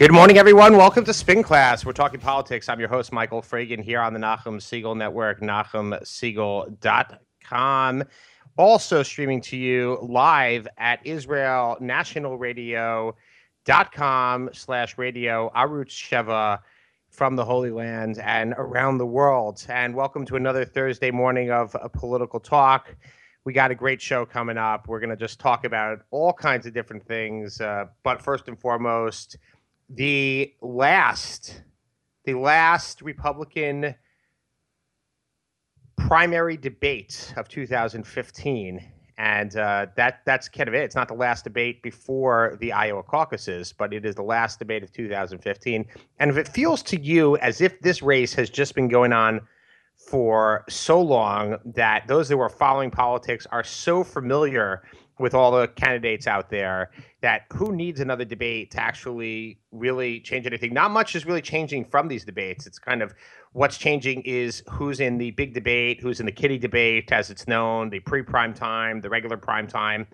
Good morning, everyone. Welcome to Spin Class. We're talking politics. I'm your host, Michael Fragin, here on the Nachum Segal Network, NachumSegal.com. Also streaming to you live at Israel National Radio.com slash radio, Arutz Sheva from the Holy Land and around the world. And welcome to another Thursday morning of a political talk. We got a great show coming up. We're going to just talk about all kinds of different things. Uh, but first and foremost, the last, the last Republican primary debate of 2015 and uh, that that's kind of it. It's not the last debate before the Iowa caucuses, but it is the last debate of 2015. And if it feels to you as if this race has just been going on for so long that those that were following politics are so familiar with all the candidates out there that who needs another debate to actually really change anything? Not much is really changing from these debates. It's kind of what's changing is who's in the big debate, who's in the kitty debate, as it's known, the pre-prime time, the regular prime time,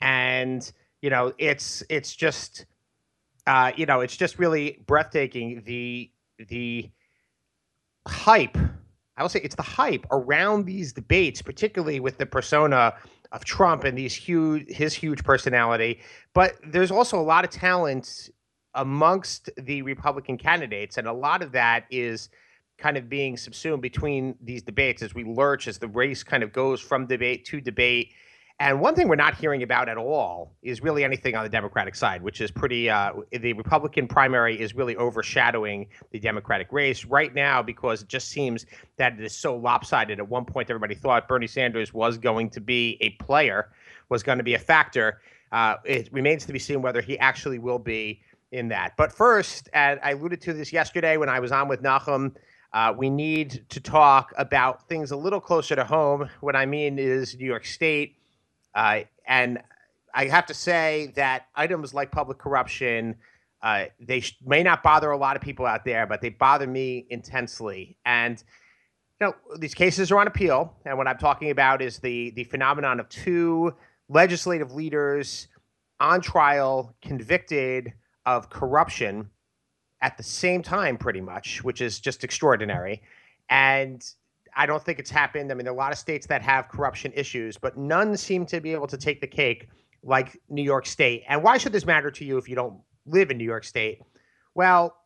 and you know it's it's just uh, you know it's just really breathtaking the the hype. I will say it's the hype around these debates, particularly with the persona of Trump and these huge his huge personality, but there's also a lot of talent amongst the Republican candidates, and a lot of that is kind of being subsumed between these debates as we lurch as the race kind of goes from debate to debate and one thing we're not hearing about at all is really anything on the Democratic side, which is pretty. Uh, the Republican primary is really overshadowing the Democratic race right now because it just seems that it is so lopsided. At one point, everybody thought Bernie Sanders was going to be a player, was going to be a factor. Uh, it remains to be seen whether he actually will be in that. But first, and I alluded to this yesterday when I was on with Nachum. Uh, we need to talk about things a little closer to home. What I mean is New York State uh, and I have to say that items like public corruption, uh, they sh- may not bother a lot of people out there, but they bother me intensely. And you know, these cases are on appeal, and what I'm talking about is the the phenomenon of two legislative leaders on trial, convicted of corruption at the same time, pretty much, which is just extraordinary. And I don't think it's happened. I mean, there are a lot of states that have corruption issues, but none seem to be able to take the cake like New York State. And why should this matter to you if you don't live in New York State? Well,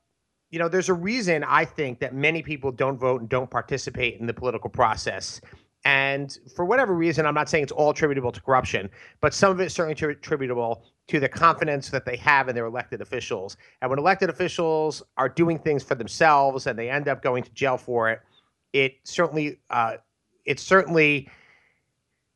you know, there's a reason I think that many people don't vote and don't participate in the political process. And for whatever reason, I'm not saying it's all attributable to corruption, but some of it is certainly attributable to the confidence that they have in their elected officials. And when elected officials are doing things for themselves and they end up going to jail for it, it certainly uh, it certainly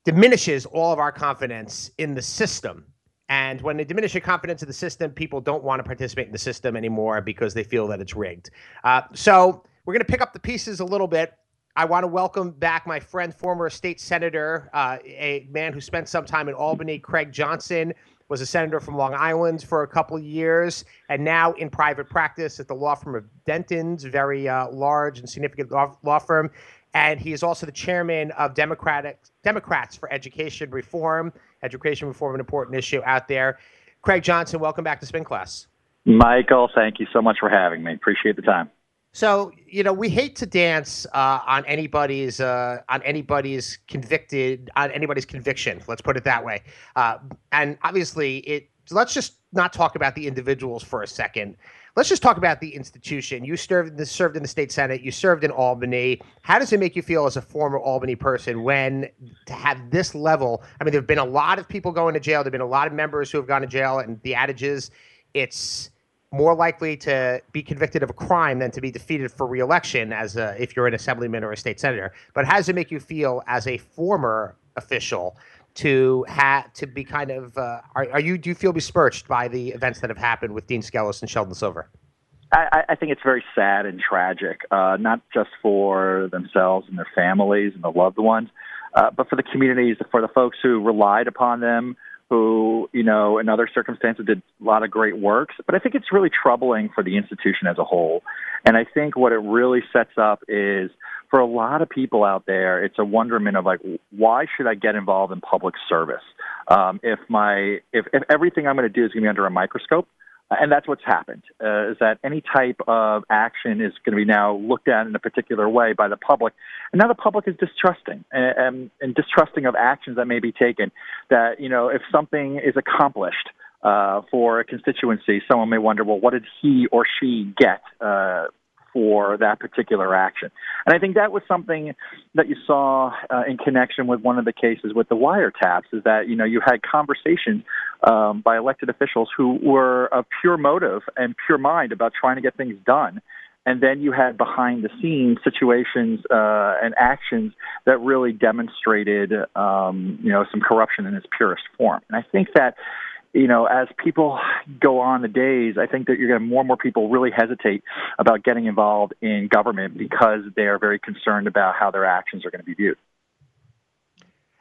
diminishes all of our confidence in the system. And when they diminish your confidence in the system, people don't want to participate in the system anymore because they feel that it's rigged. Uh, so we're going to pick up the pieces a little bit. I want to welcome back my friend, former state senator, uh, a man who spent some time in Albany, Craig Johnson was a senator from Long Island for a couple of years, and now in private practice at the law firm of Dentons, very uh, large and significant law, law, firm. And he is also the chairman of Democratic Democrats for Education Reform. Education reform, an important issue out there. Craig Johnson, welcome back to Spin Class. Michael, thank you so much for having me. Appreciate the time. So you know, we hate to dance uh, on anybody's uh, on anybody's convicted on anybody's conviction. Let's put it that way. Uh, and obviously, it. Let's just not talk about the individuals for a second. Let's just talk about the institution. You served in the, served in the state senate. You served in Albany. How does it make you feel as a former Albany person when to have this level? I mean, there have been a lot of people going to jail. There've been a lot of members who have gone to jail, and the adage is, it's more likely to be convicted of a crime than to be defeated for reelection as a, if you're an assemblyman or a state senator. But how does it make you feel as a former official to have to be kind of uh, are, are you do you feel besmirched by the events that have happened with Dean Skelos and Sheldon Silver? I, I think it's very sad and tragic, uh, not just for themselves and their families and the loved ones, uh, but for the communities, for the folks who relied upon them, who, you know, in other circumstances did a lot of great works. But I think it's really troubling for the institution as a whole. And I think what it really sets up is for a lot of people out there, it's a wonderment of like, why should I get involved in public service? Um, if my if, if everything I'm going to do is going to be under a microscope, and that's what's happened. Uh, is that any type of action is going to be now looked at in a particular way by the public, and now the public is distrusting and, and, and distrusting of actions that may be taken. That you know, if something is accomplished. Uh, for a constituency, someone may wonder, well, what did he or she get uh, for that particular action. And I think that was something that you saw uh, in connection with one of the cases with the wiretaps is that, you know, you had conversations um, by elected officials who were of pure motive and pure mind about trying to get things done. And then you had behind the scenes situations uh, and actions that really demonstrated, um, you know, some corruption in its purest form. And I think that you know, as people go on the days, I think that you're going to more and more people really hesitate about getting involved in government because they are very concerned about how their actions are going to be viewed.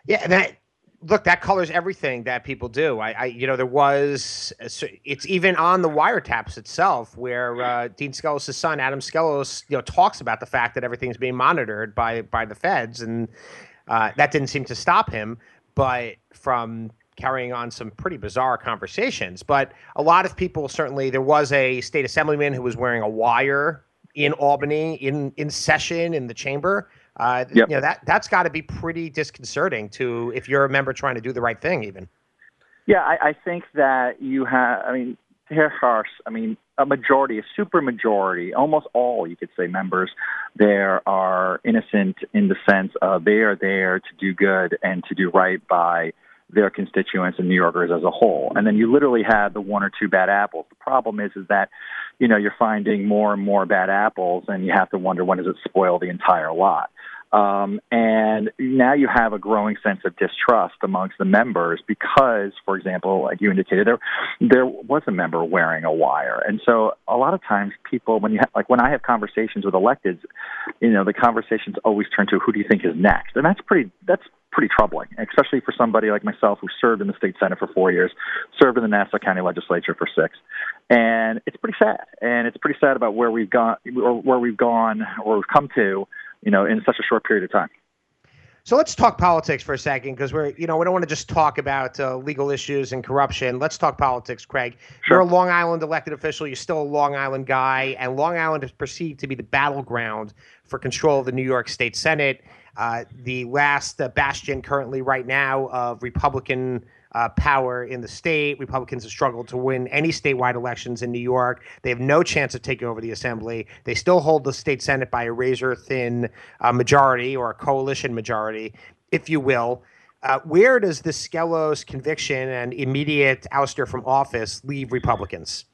Yeah, and that look that colors everything that people do. I, I you know, there was it's even on the wiretaps itself where uh, Dean Skelos' son, Adam Skelos, you know, talks about the fact that everything's being monitored by by the feds, and uh, that didn't seem to stop him. But from carrying on some pretty bizarre conversations. But a lot of people certainly there was a state assemblyman who was wearing a wire in Albany in in session in the chamber. Uh, yep. You know that that's got to be pretty disconcerting to if you're a member trying to do the right thing, even. Yeah, I, I think that you have. I mean, Harsh. I mean, a majority, a super majority, almost all you could say members there are innocent in the sense of they are there to do good and to do right by their constituents and New Yorkers as a whole. And then you literally have the one or two bad apples. The problem is is that, you know, you're finding more and more bad apples and you have to wonder when does it spoil the entire lot. Um, and now you have a growing sense of distrust amongst the members because, for example, like you indicated, there there was a member wearing a wire, and so a lot of times people, when you ha- like when I have conversations with electeds, you know, the conversations always turn to who do you think is next, and that's pretty that's pretty troubling, especially for somebody like myself who served in the state senate for four years, served in the Nassau County Legislature for six, and it's pretty sad. And it's pretty sad about where we've gone, or where we've gone, or we've come to, you know, in such a short period of time. So let's talk politics for a second because we're, you know, we don't want to just talk about uh, legal issues and corruption. Let's talk politics, Craig. Sure. You're a Long Island elected official. You're still a Long Island guy, and Long Island is perceived to be the battleground for control of the New York State Senate. Uh, the last uh, bastion currently, right now, of Republican uh, power in the state. Republicans have struggled to win any statewide elections in New York. They have no chance of taking over the assembly. They still hold the state senate by a razor thin uh, majority or a coalition majority, if you will. Uh, where does the Skelos conviction and immediate ouster from office leave Republicans?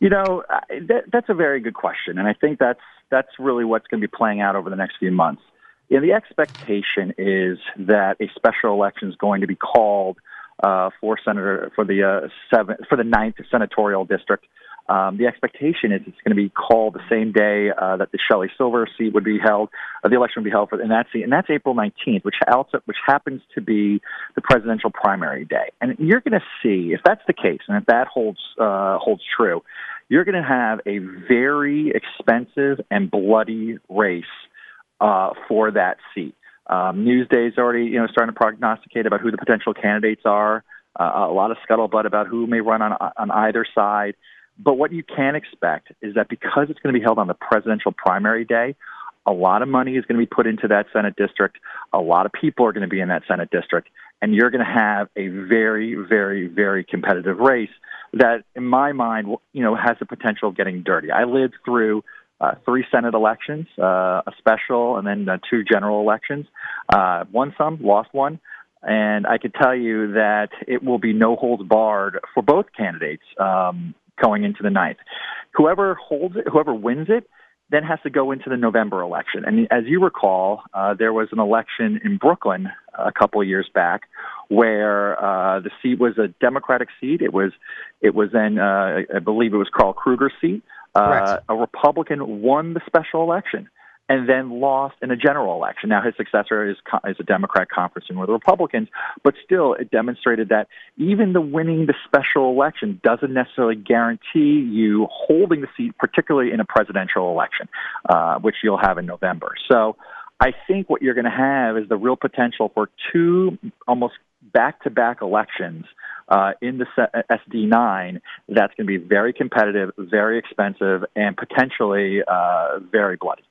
You know, that, that's a very good question, and I think that's that's really what's going to be playing out over the next few months. Yeah, the expectation is that a special election is going to be called uh, for senator for the uh, seventh for the ninth senatorial district. Um, the expectation is it's going to be called the same day uh, that the Shelley Silver seat would be held, uh, the election would be held for, and that's and that's April 19th, which also, which happens to be the presidential primary day. And you're going to see if that's the case, and if that holds uh, holds true, you're going to have a very expensive and bloody race uh, for that seat. Um, Newsday's already, you know, starting to prognosticate about who the potential candidates are. Uh, a lot of scuttlebutt about who may run on on either side. But what you can expect is that because it's going to be held on the presidential primary day, a lot of money is going to be put into that Senate district. A lot of people are going to be in that Senate district, and you're going to have a very, very, very competitive race that, in my mind, you know, has the potential of getting dirty. I lived through uh, three Senate elections, uh, a special, and then uh, two general elections. Uh, won some, lost one. And I could tell you that it will be no holds barred for both candidates um, going into the ninth. Whoever holds it, whoever wins it, then has to go into the November election. And as you recall, uh, there was an election in Brooklyn a couple of years back where uh, the seat was a Democratic seat. It was, it was then, uh, I believe it was Carl Kruger's seat. Uh, a Republican won the special election and then lost in a general election. Now his successor is is a Democrat conferencing with the Republicans, but still it demonstrated that even the winning the special election doesn't necessarily guarantee you holding the seat, particularly in a presidential election, uh, which you'll have in November. So. I think what you're going to have is the real potential for two almost back to back elections uh, in the SD9, that's going to be very competitive, very expensive, and potentially uh, very bloody.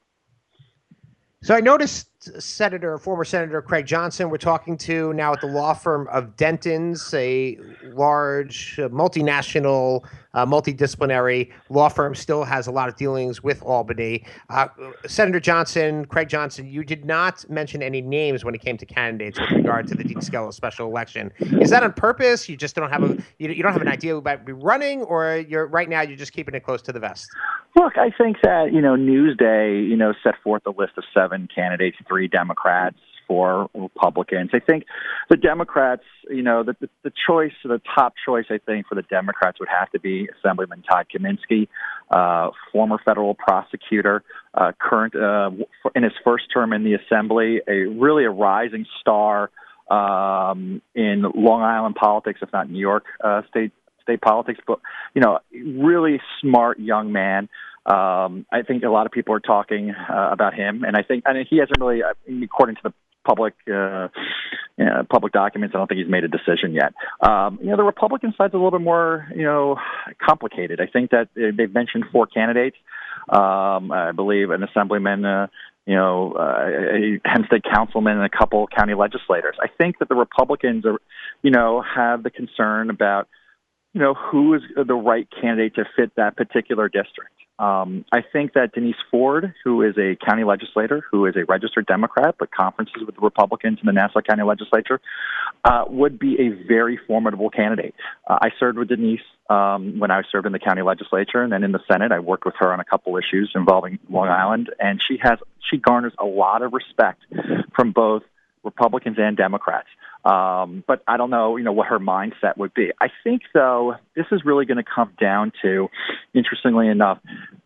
So I noticed Senator, former Senator Craig Johnson, we're talking to now at the law firm of Dentons, a large uh, multinational, uh, multidisciplinary law firm, still has a lot of dealings with Albany. Uh, Senator Johnson, Craig Johnson, you did not mention any names when it came to candidates with regard to the Dean Skelos special election. Is that on purpose? You just don't have a you, you don't have an idea who might be running, or you're right now you're just keeping it close to the vest? Look, I think that you know Newsday, you know, set forth a list of seven candidates, three Democrats, four Republicans. I think the Democrats, you know, the, the, the choice, the top choice, I think, for the Democrats would have to be Assemblyman Todd Kaminsky, uh, former federal prosecutor, uh, current uh, in his first term in the Assembly, a really a rising star um, in Long Island politics, if not New York uh, state state politics, but you know, really smart young man. Um, I think a lot of people are talking uh, about him, and I think and he hasn't really, uh, according to the public uh, you know, public documents. I don't think he's made a decision yet. Um, you know, the Republican side's a little bit more you know complicated. I think that they've mentioned four candidates. Um, I believe an assemblyman. Uh, you know, uh, a Hempstead councilman and a couple county legislators. I think that the Republicans are, you know, have the concern about you know, who is the right candidate to fit that particular district. Um, I think that Denise Ford, who is a county legislator, who is a registered Democrat, but conferences with the Republicans in the Nassau County Legislature, uh, would be a very formidable candidate. Uh, I served with Denise um, when I served in the county legislature, and then in the Senate, I worked with her on a couple issues involving Long Island, and she has she garners a lot of respect from both Republicans and Democrats. Um, but I don't know, you know, what her mindset would be. I think, though, this is really going to come down to, interestingly enough,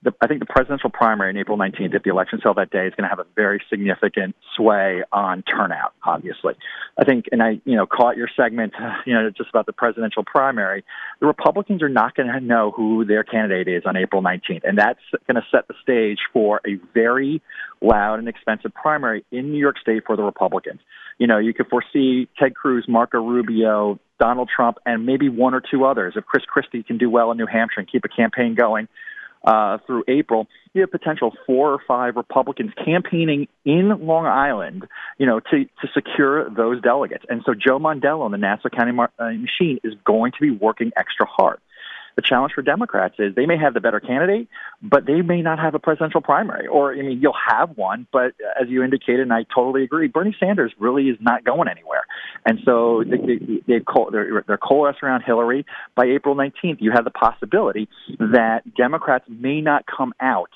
the, I think the presidential primary on April 19th, if the election's held that day, is going to have a very significant sway on turnout. Obviously, I think, and I, you know, caught your segment, you know, just about the presidential primary. The Republicans are not going to know who their candidate is on April 19th, and that's going to set the stage for a very loud and expensive primary in New York State for the Republicans. You know, you could foresee Ted Cruz, Marco Rubio, Donald Trump, and maybe one or two others. If Chris Christie can do well in New Hampshire and keep a campaign going uh, through April, you have potential four or five Republicans campaigning in Long Island, you know, to, to secure those delegates. And so Joe Mondello and the Nassau County mar- uh, machine is going to be working extra hard. The challenge for Democrats is they may have the better candidate, but they may not have a presidential primary. Or, I mean, you'll have one, but as you indicated, and I totally agree, Bernie Sanders really is not going anywhere. And so they, they, they've they're, they're coalesced around Hillary. By April 19th, you have the possibility that Democrats may not come out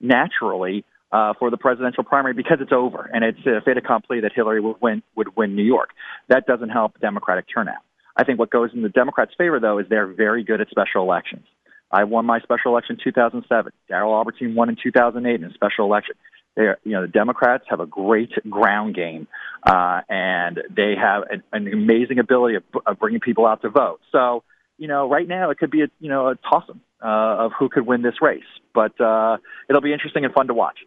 naturally uh, for the presidential primary because it's over and it's a fait accompli that Hillary would win would win New York. That doesn't help Democratic turnout. I think what goes in the Democrats' favor, though, is they're very good at special elections. I won my special election in 2007. Darrel Aubertine won in 2008 in a special election. They, are, you know, the Democrats have a great ground game, uh, and they have an, an amazing ability of, of bringing people out to vote. So, you know, right now it could be a, you know, a toss-up uh, of who could win this race, but uh, it'll be interesting and fun to watch.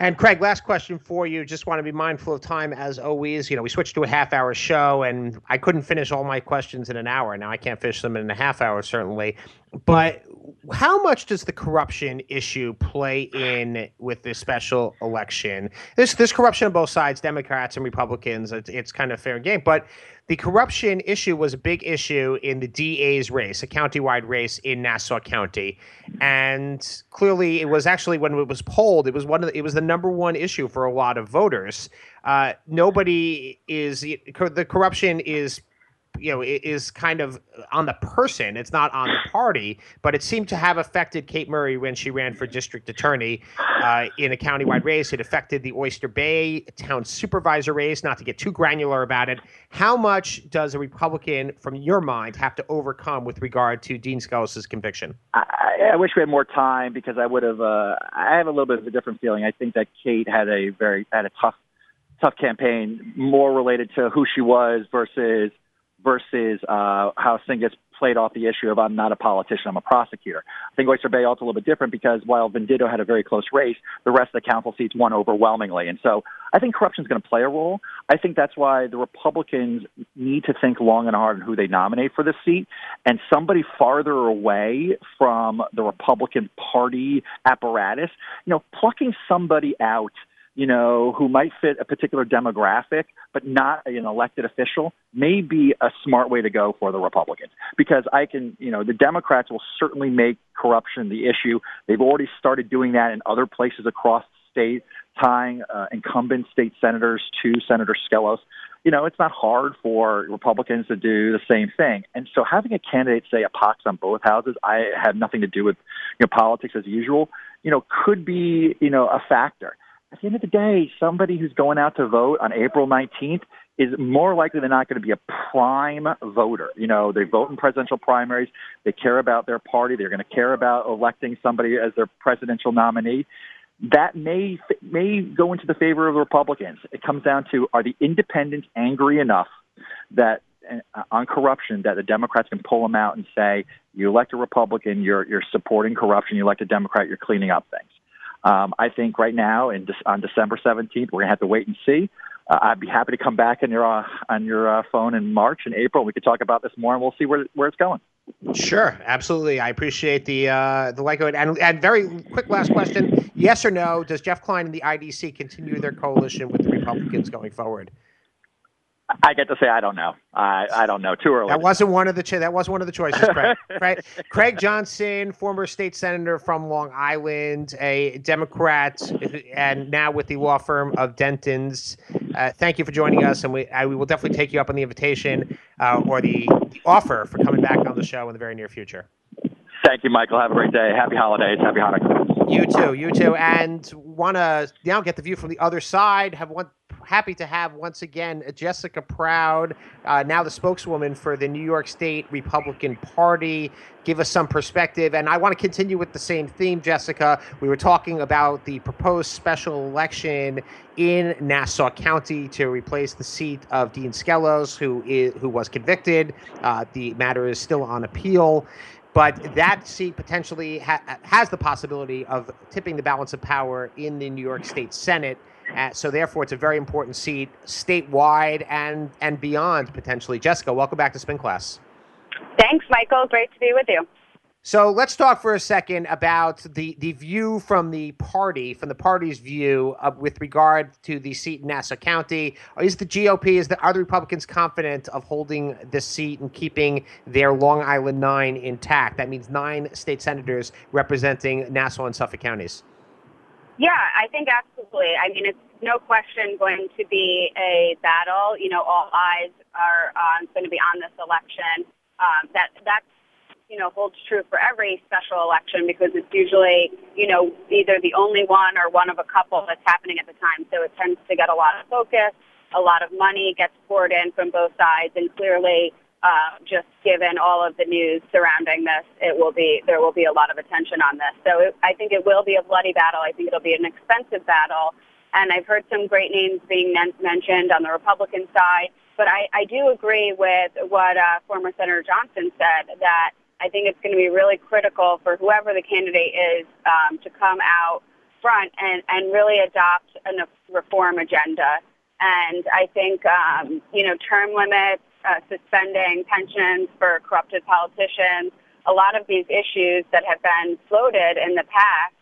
And Craig, last question for you. Just want to be mindful of time as always. You know, we switched to a half hour show and I couldn't finish all my questions in an hour. Now I can't finish them in a half hour, certainly. But how much does the corruption issue play in with this special election? This there's corruption on both sides, Democrats and Republicans. It's, it's kind of fair game. But the corruption issue was a big issue in the DA's race, a countywide race in Nassau County, and clearly it was actually when it was polled, it was one of the, it was the number one issue for a lot of voters. Uh, nobody is the corruption is you know is kind of on the person it's not on the party but it seemed to have affected kate murray when she ran for district attorney uh, in a countywide race. It affected the oyster bay town supervisor race not to get too granular about it. How much does a republican from your mind have to overcome with regard to dean skelos' conviction? I, I, wish we had more time because i would have uh, i have a little bit of a different feeling. I think that kate had a very had a tough tough campaign more related to who she was versus versus uh, how things gets played off the issue of I'm not a politician, I'm a prosecutor. I think Oyster Bay also a little bit different because while Venditto had a very close race, the rest of the council seats won overwhelmingly. And so I think corruption is going to play a role. I think that's why the Republicans need to think long and hard on who they nominate for this seat. And somebody farther away from the Republican Party apparatus, you know, plucking somebody out – you know, who might fit a particular demographic, but not an elected official, may be a smart way to go for the Republicans. Because I can, you know, the Democrats will certainly make corruption the issue. They've already started doing that in other places across the state, tying uh, incumbent state senators to Senator Skelos. You know, it's not hard for Republicans to do the same thing. And so having a candidate say a pox on both houses, I have nothing to do with, you know, politics as usual, you know, could be, you know, a factor at the end of the day, somebody who's going out to vote on April 19th is more likely than not going to be a prime voter. You know, they vote in presidential primaries. They care about their party. They're going to care about electing somebody as their presidential nominee. That may may go into the favor of the Republicans. It comes down to are the independents angry enough that uh, on corruption that the Democrats can pull them out and say, you elect a Republican, you're you're supporting corruption. You elect a Democrat, you're cleaning up things. Um, I think right now, in, on December 17th, we're going to have to wait and see. Uh, I'd be happy to come back on your uh, on your uh, phone in March and April. We could talk about this more, and we'll see where where it's going. Sure, absolutely. I appreciate the uh, the like and and very quick last question: Yes or no? Does Jeff Klein and the IDC continue their coalition with the Republicans going forward? I get to say I don't know. I I don't know. Too early. That wasn't one of the cho- that was one of the choices. Craig. Craig, Craig Johnson, former state senator from Long Island, a Democrat, and now with the law firm of Dentons. Uh, thank you for joining us, and we I, we will definitely take you up on the invitation uh, or the, the offer for coming back on the show in the very near future. Thank you, Michael. Have a great day. Happy holidays. Happy Hanukkah. You too. You too. And want to now get the view from the other side. Have one happy to have once again Jessica Proud, uh, now the spokeswoman for the New York State Republican Party, give us some perspective. And I want to continue with the same theme, Jessica. We were talking about the proposed special election in Nassau County to replace the seat of Dean Skelos, who is who was convicted. Uh, the matter is still on appeal. But that seat potentially ha- has the possibility of tipping the balance of power in the New York State Senate. Uh, so therefore, it's a very important seat statewide and and beyond potentially. Jessica, welcome back to Spin Class. Thanks, Michael. Great to be with you. So let's talk for a second about the, the view from the party, from the party's view uh, with regard to the seat in Nassau County. Is the GOP, is the, are the Republicans confident of holding this seat and keeping their Long Island nine intact? That means nine state senators representing Nassau and Suffolk counties. Yeah, I think absolutely. I mean, it's no question going to be a battle. You know, all eyes are uh, going to be on this election. Um, that that's you know holds true for every special election because it's usually you know either the only one or one of a couple that's happening at the time. So it tends to get a lot of focus. A lot of money gets poured in from both sides, and clearly uh, just given all of the news surrounding this, it will be there will be a lot of attention on this. So it, I think it will be a bloody battle. I think it'll be an expensive battle, and I've heard some great names being mentioned on the Republican side. But I, I do agree with what uh, former Senator Johnson said that I think it's going to be really critical for whoever the candidate is um, to come out front and, and really adopt a reform agenda. And I think, um, you know, term limits, uh, suspending pensions for corrupted politicians, a lot of these issues that have been floated in the past,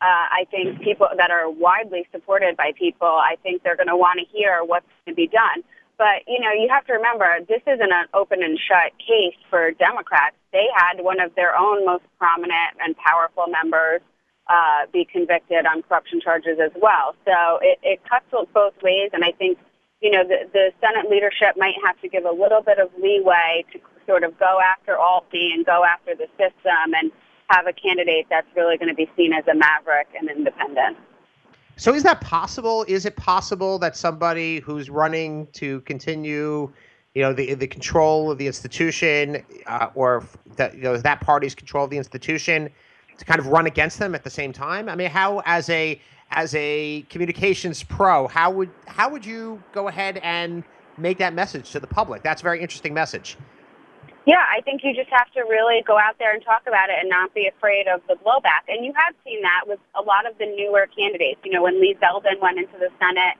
uh, I think people that are widely supported by people, I think they're going to want to hear what's going to be done. But, you know, you have to remember, this isn't an open and shut case for Democrats. They had one of their own most prominent and powerful members uh, be convicted on corruption charges as well. So it, it cuts both ways, and I think you know, the, the Senate leadership might have to give a little bit of leeway to sort of go after Alty and go after the system and have a candidate that's really going to be seen as a maverick and independent. So is that possible? Is it possible that somebody who's running to continue, you know, the the control of the institution, uh, or that you know that party's control of the institution, to kind of run against them at the same time? I mean, how as a as a communications pro, how would how would you go ahead and make that message to the public? That's a very interesting message. Yeah, I think you just have to really go out there and talk about it and not be afraid of the blowback. And you have seen that with a lot of the newer candidates. You know, when Lee Zeldin went into the Senate,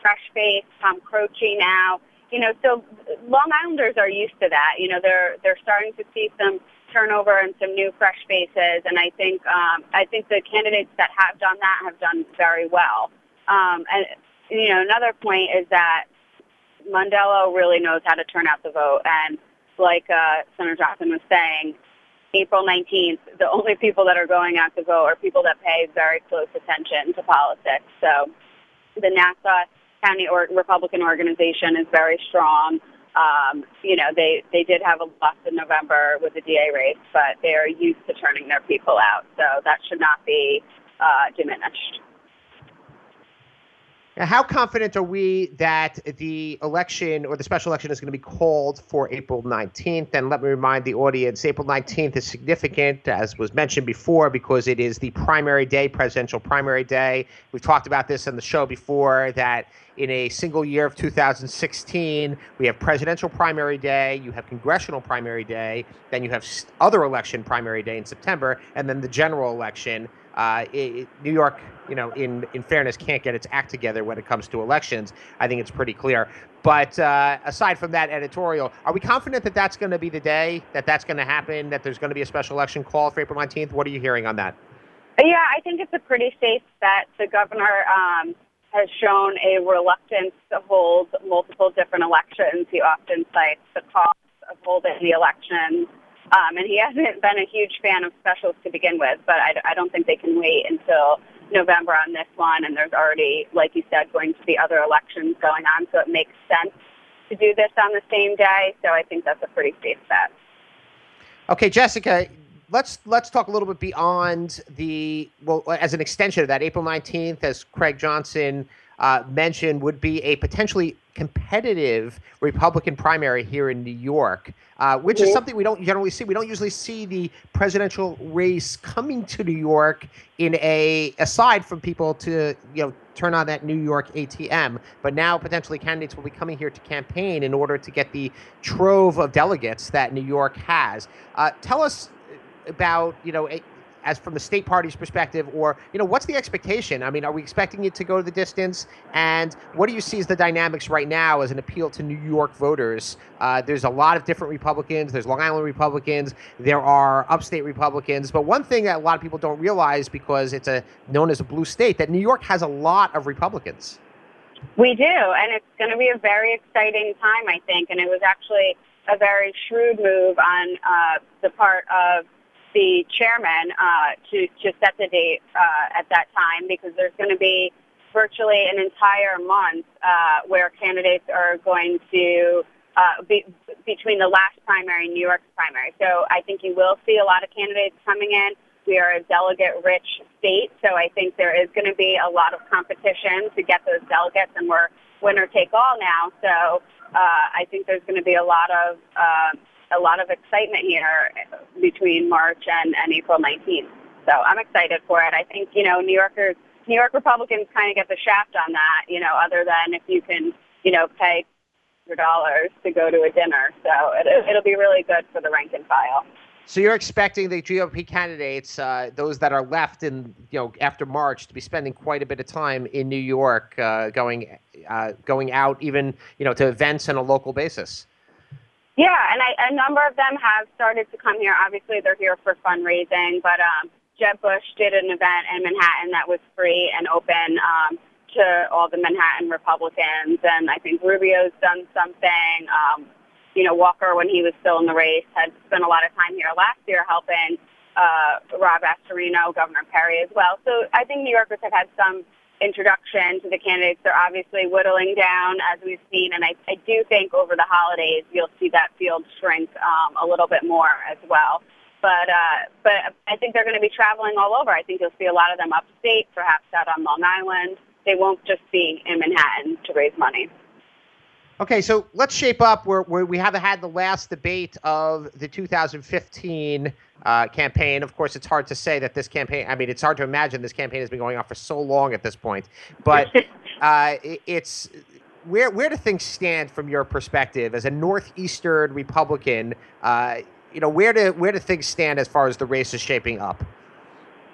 fresh face, Tom Croci now. You know, so Long Islanders are used to that. You know, they're they're starting to see some turnover and some new fresh faces, and I think um, I think the candidates that have done that have done very well. Um, and you know, another point is that Mondello really knows how to turn out the vote, and like uh, Senator Johnson was saying, April 19th, the only people that are going out to vote are people that pay very close attention to politics. So the Nassau County or Republican organization is very strong. Um, you know, they, they did have a loss in November with the DA race, but they are used to turning their people out. So that should not be uh, diminished. Now, how confident are we that the election or the special election is going to be called for April 19th? And let me remind the audience April 19th is significant, as was mentioned before, because it is the primary day, presidential primary day. We've talked about this on the show before that in a single year of 2016, we have presidential primary day, you have congressional primary day, then you have other election primary day in September, and then the general election uh, it, New York, you know, in in fairness, can't get its act together when it comes to elections. I think it's pretty clear. But uh, aside from that editorial, are we confident that that's going to be the day that that's going to happen? That there's going to be a special election call for April 19th? What are you hearing on that? Yeah, I think it's a pretty safe bet. The governor um, has shown a reluctance to hold multiple different elections. He often cites the cost of holding the elections um, and he hasn't been a huge fan of specials to begin with, but I, I don't think they can wait until November on this one. And there's already, like you said, going to be other elections going on, so it makes sense to do this on the same day. So I think that's a pretty safe bet. Okay, Jessica, let's let's talk a little bit beyond the well as an extension of that April 19th as Craig Johnson uh, mentioned would be a potentially competitive Republican primary here in New York, uh, which mm-hmm. is something we don't generally see. We don't usually see the presidential race coming to New York in a aside from people to you know turn on that New York ATM. But now potentially candidates will be coming here to campaign in order to get the trove of delegates that New York has. Uh, tell us about you know as from the state party's perspective, or you know, what's the expectation? I mean, are we expecting it to go the distance? And what do you see as the dynamics right now as an appeal to New York voters? Uh, there's a lot of different Republicans. There's Long Island Republicans. There are upstate Republicans. But one thing that a lot of people don't realize, because it's a known as a blue state, that New York has a lot of Republicans. We do, and it's going to be a very exciting time, I think. And it was actually a very shrewd move on uh, the part of the chairman uh, to to set the date uh, at that time because there's going to be virtually an entire month uh, where candidates are going to uh, be between the last primary and New York's primary. So I think you will see a lot of candidates coming in. We are a delegate-rich state, so I think there is going to be a lot of competition to get those delegates, and we're winner take all now. So uh, I think there's going to be a lot of uh, a lot of excitement here between March and, and April 19th. So I'm excited for it. I think, you know, New Yorkers, New York Republicans kind of get the shaft on that, you know, other than if you can, you know, pay dollars to go to a dinner. So it, it'll be really good for the rank and file. So you're expecting the GOP candidates, uh, those that are left in, you know, after March, to be spending quite a bit of time in New York, uh, going, uh, going out, even, you know, to events on a local basis. Yeah, and I, a number of them have started to come here. Obviously, they're here for fundraising, but um, Jeb Bush did an event in Manhattan that was free and open um, to all the Manhattan Republicans, and I think Rubio's done something. Um, you know, Walker, when he was still in the race, had spent a lot of time here last year helping uh, Rob Astorino, Governor Perry as well. So I think New Yorkers have had some introduction to the candidates. They're obviously whittling down, as we've seen, and I, I do think over the holidays you'll see that field shrink um, a little bit more as well. But uh, but I think they're going to be traveling all over. I think you'll see a lot of them upstate, perhaps out on Long Island. They won't just be in Manhattan to raise money. Okay, so let's shape up where, where we haven't had the last debate of the 2015 uh, campaign. Of course, it's hard to say that this campaign, I mean, it's hard to imagine this campaign has been going on for so long at this point. But uh, it, it's where where do things stand from your perspective as a northeastern Republican? Uh, you know, where do where do things stand as far as the race is shaping up?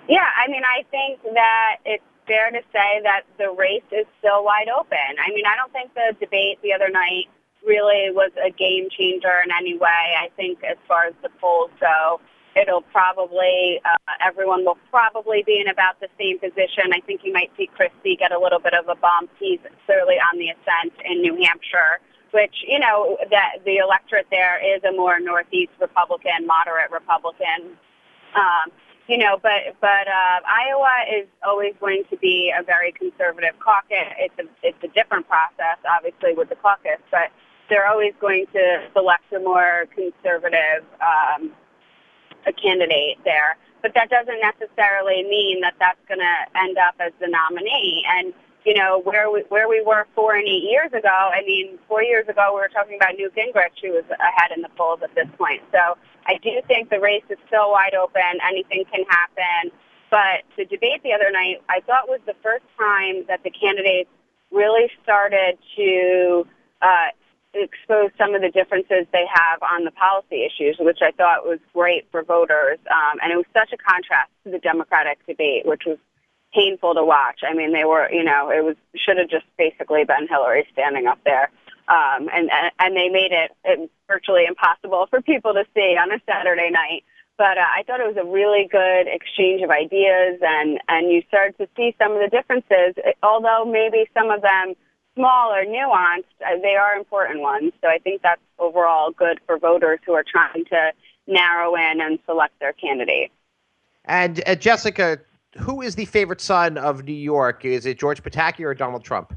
Yeah, I mean, I think that it's fair to say that the race is still wide open. I mean, I don't think the debate the other night really was a game changer in any way. I think as far as the polls go, it'll probably uh, everyone will probably be in about the same position. I think you might see Christie get a little bit of a bump. He's clearly on the ascent in New Hampshire, which you know that the electorate there is a more Northeast Republican, moderate Republican. Um, you know, but but uh, Iowa is always going to be a very conservative caucus. It's a it's a different process, obviously, with the caucus, but they're always going to select a more conservative um, a candidate there. But that doesn't necessarily mean that that's going to end up as the nominee. And you know where we where we were four and eight years ago. I mean, four years ago we were talking about Newt Gingrich, who was ahead in the polls at this point. So I do think the race is still wide open. Anything can happen. But the debate the other night, I thought was the first time that the candidates really started to uh, expose some of the differences they have on the policy issues, which I thought was great for voters. Um, and it was such a contrast to the Democratic debate, which was painful to watch. I mean, they were, you know, it was should have just basically been Hillary standing up there. Um, and and they made it, it virtually impossible for people to see on a Saturday night. But uh, I thought it was a really good exchange of ideas, and and you started to see some of the differences, although maybe some of them small or nuanced, uh, they are important ones. So I think that's overall good for voters who are trying to narrow in and select their candidate. And uh, Jessica, who is the favorite son of New York? Is it George Pataki or Donald Trump?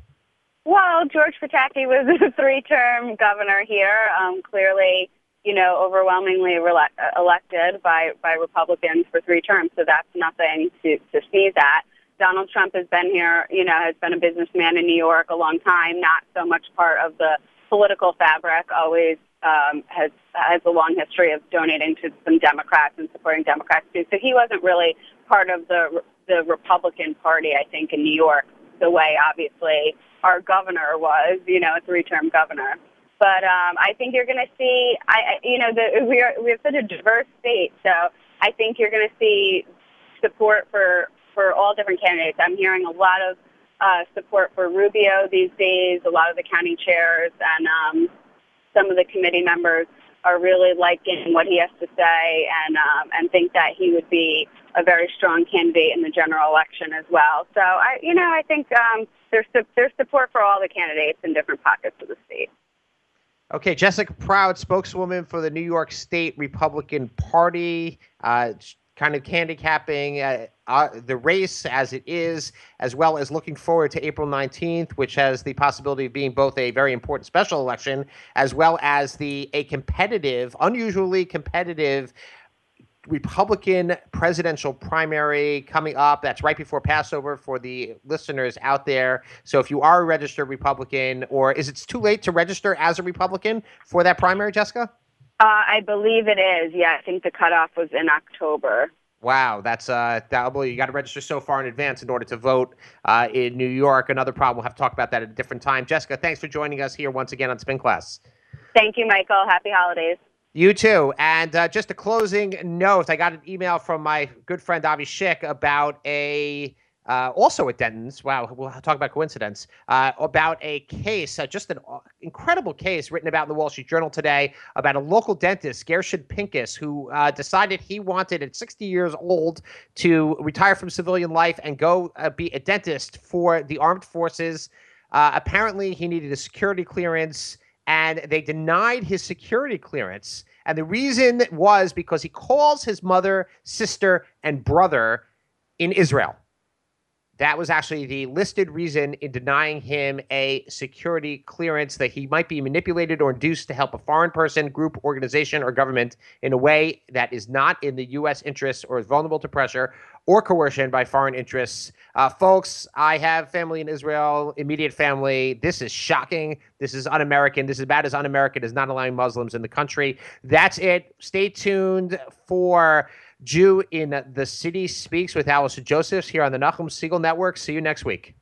Well, George Pataki was a three-term governor here. Um, clearly, you know, overwhelmingly re- elected by by Republicans for three terms. So that's nothing to to sneeze at. Donald Trump has been here, you know, has been a businessman in New York a long time, not so much part of the political fabric, always um, has has a long history of donating to some Democrats and supporting Democrats too. So he wasn't really part of the the Republican Party, I think, in New York, the way obviously our governor was, you know, a three-term governor. But um, I think you're going to see, I, you know, the, we are we have such a diverse state, so I think you're going to see support for for all different candidates. I'm hearing a lot of uh, support for Rubio these days. A lot of the county chairs and um, some of the committee members are really liking what he has to say and um, and think that he would be a very strong candidate in the general election as well. So I, you know, I think um, there's there's support for all the candidates in different pockets of the state. Okay, Jessica Proud, spokeswoman for the New York State Republican Party. Uh, kind of handicapping uh, uh, the race as it is, as well as looking forward to April 19th, which has the possibility of being both a very important special election as well as the a competitive, unusually competitive Republican presidential primary coming up. That's right before Passover for the listeners out there. So if you are a registered Republican, or is it too late to register as a Republican for that primary, Jessica? Uh, I believe it is. Yeah, I think the cutoff was in October. Wow, that's uh, double. You got to register so far in advance in order to vote uh, in New York. Another problem. We'll have to talk about that at a different time. Jessica, thanks for joining us here once again on Spin Class. Thank you, Michael. Happy holidays. You too. And uh, just a closing note: I got an email from my good friend Avi Schick about a uh, also at Dentons. Wow, we'll talk about coincidence. Uh, about a case, uh, just an uh, incredible case written about in the Wall Street Journal today about a local dentist, Gershon Pincus, who uh, decided he wanted at 60 years old to retire from civilian life and go uh, be a dentist for the armed forces. apparently, he needed a security clearance, and they denied his security clearance. And the reason was because he calls his mother, sister, and brother in Israel. That was actually the listed reason in denying him a security clearance that he might be manipulated or induced to help a foreign person, group, organization, or government in a way that is not in the U.S. interests or is vulnerable to pressure or coercion by foreign interests. Uh, folks, I have family in Israel, immediate family. This is shocking. This is un American. This is about as un American as not allowing Muslims in the country. That's it. Stay tuned for. Jew in the City Speaks with Allison Josephs here on the Nachum Segal Network. See you next week.